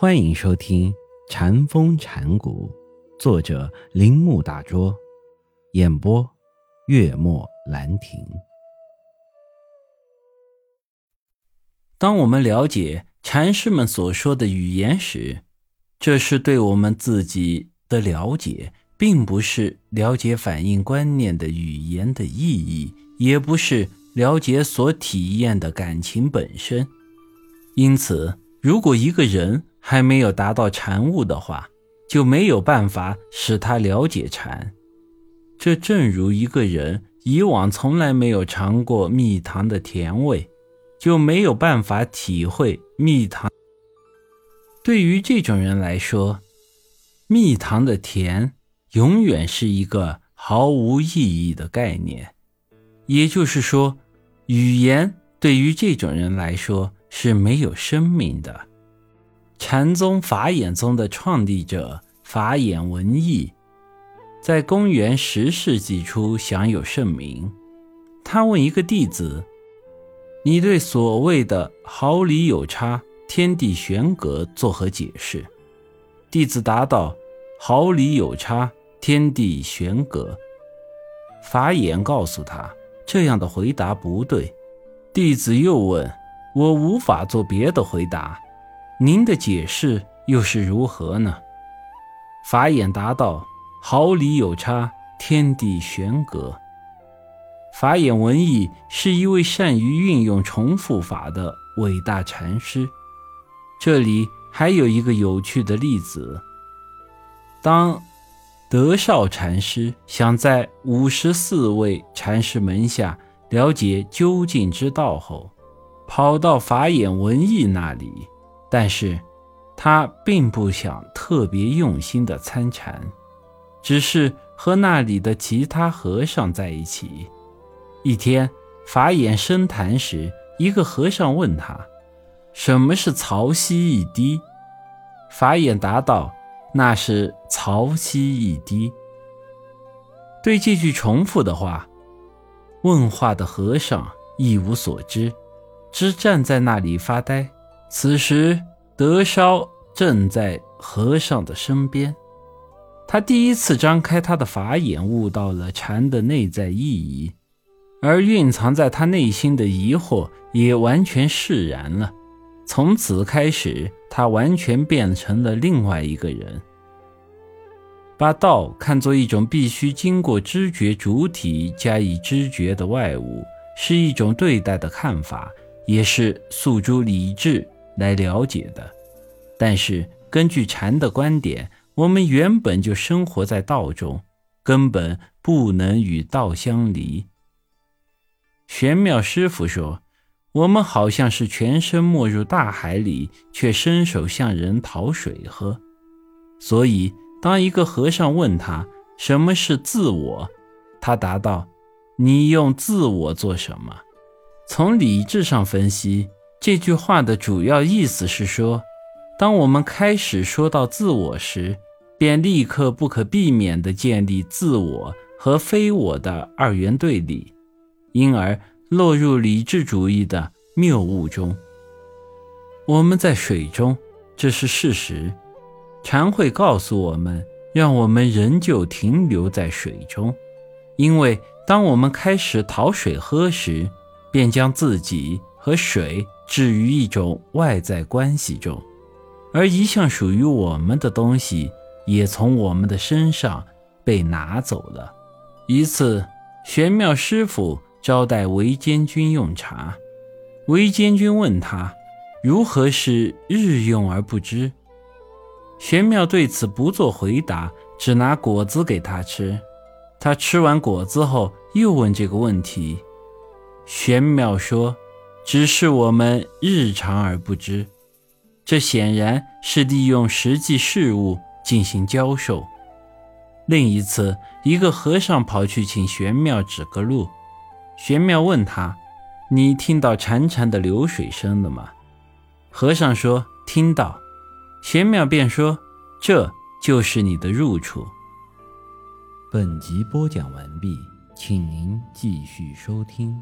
欢迎收听《禅风禅谷，作者铃木大拙，演播月末兰亭。当我们了解禅师们所说的语言时，这是对我们自己的了解，并不是了解反映观念的语言的意义，也不是了解所体验的感情本身。因此，如果一个人，还没有达到禅悟的话，就没有办法使他了解禅。这正如一个人以往从来没有尝过蜜糖的甜味，就没有办法体会蜜糖。对于这种人来说，蜜糖的甜永远是一个毫无意义的概念。也就是说，语言对于这种人来说是没有生命的。禅宗法眼宗的创立者法眼文义，在公元十世纪初享有盛名。他问一个弟子：“你对所谓的毫厘有差、天地玄格作何解释？”弟子答道：“毫厘有差，天地玄格。”法眼告诉他，这样的回答不对。弟子又问：“我无法做别的回答。”您的解释又是如何呢？法眼答道：“毫厘有差，天地玄格。”法眼文艺是一位善于运用重复法的伟大禅师。这里还有一个有趣的例子：当德绍禅师想在五十四位禅师门下了解究竟之道后，跑到法眼文艺那里。但是，他并不想特别用心的参禅，只是和那里的其他和尚在一起。一天，法眼深谈时，一个和尚问他：“什么是潮汐一滴？”法眼答道：“那是潮汐一滴。”对这句重复的话，问话的和尚一无所知，只站在那里发呆。此时，德绍正在和尚的身边，他第一次张开他的法眼，悟到了禅的内在意义，而蕴藏在他内心的疑惑也完全释然了。从此开始，他完全变成了另外一个人。把道看作一种必须经过知觉主体加以知觉的外物，是一种对待的看法，也是诉诸理智。来了解的，但是根据禅的观点，我们原本就生活在道中，根本不能与道相离。玄妙师傅说：“我们好像是全身没入大海里，却伸手向人讨水喝。”所以，当一个和尚问他什么是自我，他答道：“你用自我做什么？”从理智上分析。这句话的主要意思是说，当我们开始说到自我时，便立刻不可避免地建立自我和非我的二元对立，因而落入理智主义的谬误中。我们在水中，这是事实。禅会告诉我们，让我们仍旧停留在水中，因为当我们开始讨水喝时，便将自己和水。置于一种外在关系中，而一向属于我们的东西也从我们的身上被拿走了。一次，玄妙师傅招待韦监军用茶，韦监军问他如何是日用而不知。玄妙对此不做回答，只拿果子给他吃。他吃完果子后，又问这个问题。玄妙说。只是我们日常而不知，这显然是利用实际事物进行教授。另一次，一个和尚跑去请玄妙指个路，玄妙问他：“你听到潺潺的流水声了吗？”和尚说：“听到。”玄妙便说：“这就是你的入处。”本集播讲完毕，请您继续收听。